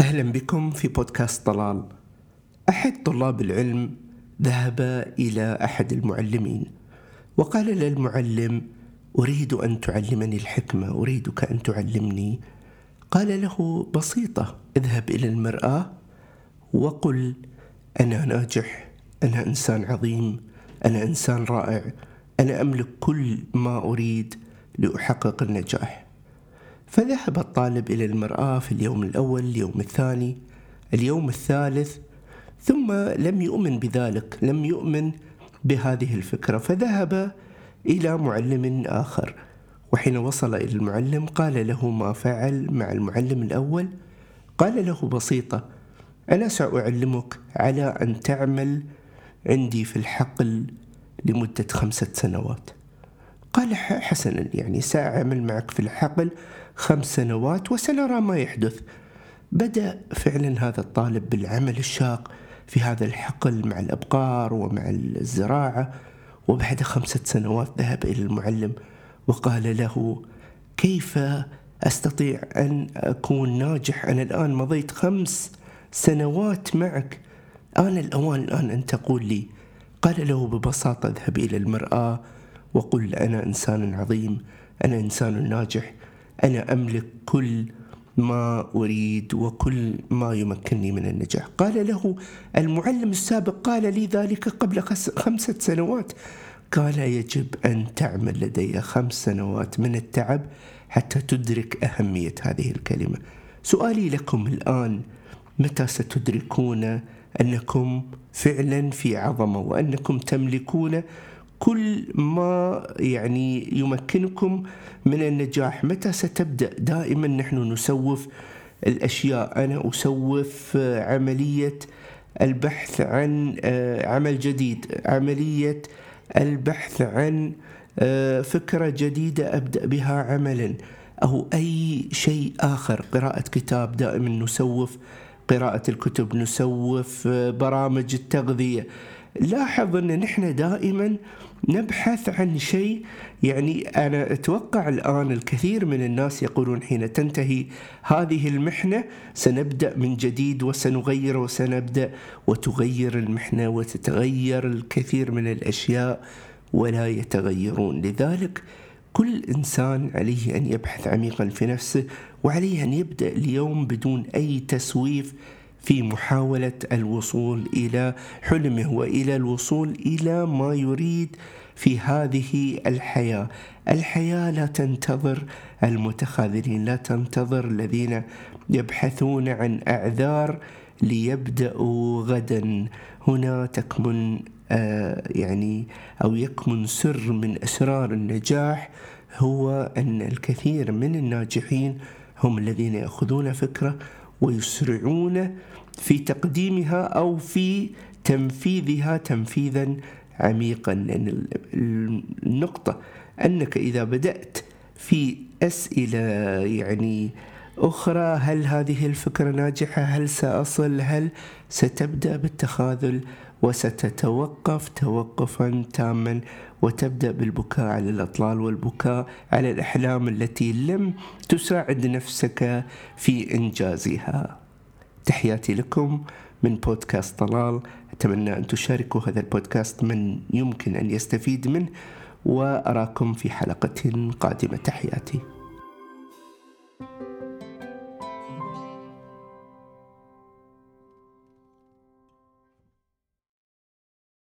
أهلا بكم في بودكاست طلال. أحد طلاب العلم ذهب إلى أحد المعلمين وقال للمعلم أريد أن تعلمني الحكمة أريدك أن تعلمني. قال له بسيطة اذهب إلى المرآة وقل أنا ناجح أنا إنسان عظيم أنا إنسان رائع أنا أملك كل ما أريد لأحقق النجاح. فذهب الطالب إلى المرآة في اليوم الأول اليوم الثاني اليوم الثالث ثم لم يؤمن بذلك لم يؤمن بهذه الفكرة فذهب إلى معلم آخر. وحين وصل إلى المعلم قال له ما فعل مع المعلم الأول؟ قال له بسيطة أنا سأعلمك على أن تعمل عندي في الحقل لمدة خمسة سنوات. قال حسنا يعني سأعمل معك في الحقل خمس سنوات وسنرى ما يحدث. بدأ فعلا هذا الطالب بالعمل الشاق في هذا الحقل مع الأبقار ومع الزراعة وبعد خمسة سنوات ذهب إلى المعلم وقال له كيف أستطيع أن أكون ناجح؟ أنا الآن مضيت خمس سنوات معك. آن الأوان الآن أن تقول لي. قال له ببساطة اذهب إلى المرآة وقل أنا إنسان عظيم أنا إنسان ناجح أنا أملك كل ما أريد وكل ما يمكنني من النجاح. قال له المعلم السابق قال لي ذلك قبل خمسة سنوات. قال يجب أن تعمل لدي خمس سنوات من التعب حتى تدرك أهمية هذه الكلمة. سؤالي لكم الآن متى ستدركون أنكم فعلا في عظمة وأنكم تملكون كل ما يعني يمكنكم من النجاح متى ستبدأ؟ دائما نحن نسوف الأشياء. أنا أسوف عملية البحث عن آه، عمل جديد. عملية البحث عن آه، فكرة جديدة أبدأ بها عملا. أو أي شيء آخر. قراءة كتاب دائما نسوف قراءة الكتب نسوف آه، برامج التغذية. لاحظ أن نحن دائما نبحث عن شيء. يعني أنا أتوقع الآن الكثير من الناس يقولون حين تنتهي هذه المحنة سنبدأ من جديد وسنغير وسنبدأ وتغير المحنة وتتغير الكثير من الأشياء ولا يتغيرون. لذلك كل إنسان عليه أن يبحث عميقا في نفسه وعليه أن يبدأ اليوم بدون أي تسويف في محاولة الوصول إلى حلمه وإلى الوصول إلى ما يريد في هذه الحياة. الحياة لا تنتظر المتخاذلين لا تنتظر الذين يبحثون عن أعذار ليبدأوا غدا. هنا تكمن آه يعني أو يكمن سر من أسرار النجاح هو أن الكثير من الناجحين هم الذين يأخذون فكرة ويسرعون في تقديمها أو في تنفيذها تنفيذا عميقا. لأن النقطة أنك إذا بدأت في أسئلة يعني أخرى هل هذه الفكرة ناجحة هل سأصل هل ستبدأ بالتخاذل وستتوقف توقفا تاما وتبدأ بالبكاء على الأطلال والبكاء على الأحلام التي لم تساعد نفسك في إنجازها. تحياتي لكم من بودكاست طلال أتمنى أن تشاركوا هذا البودكاست من يمكن أن يستفيد منه وأراكم في حلقة قادمة تحياتي.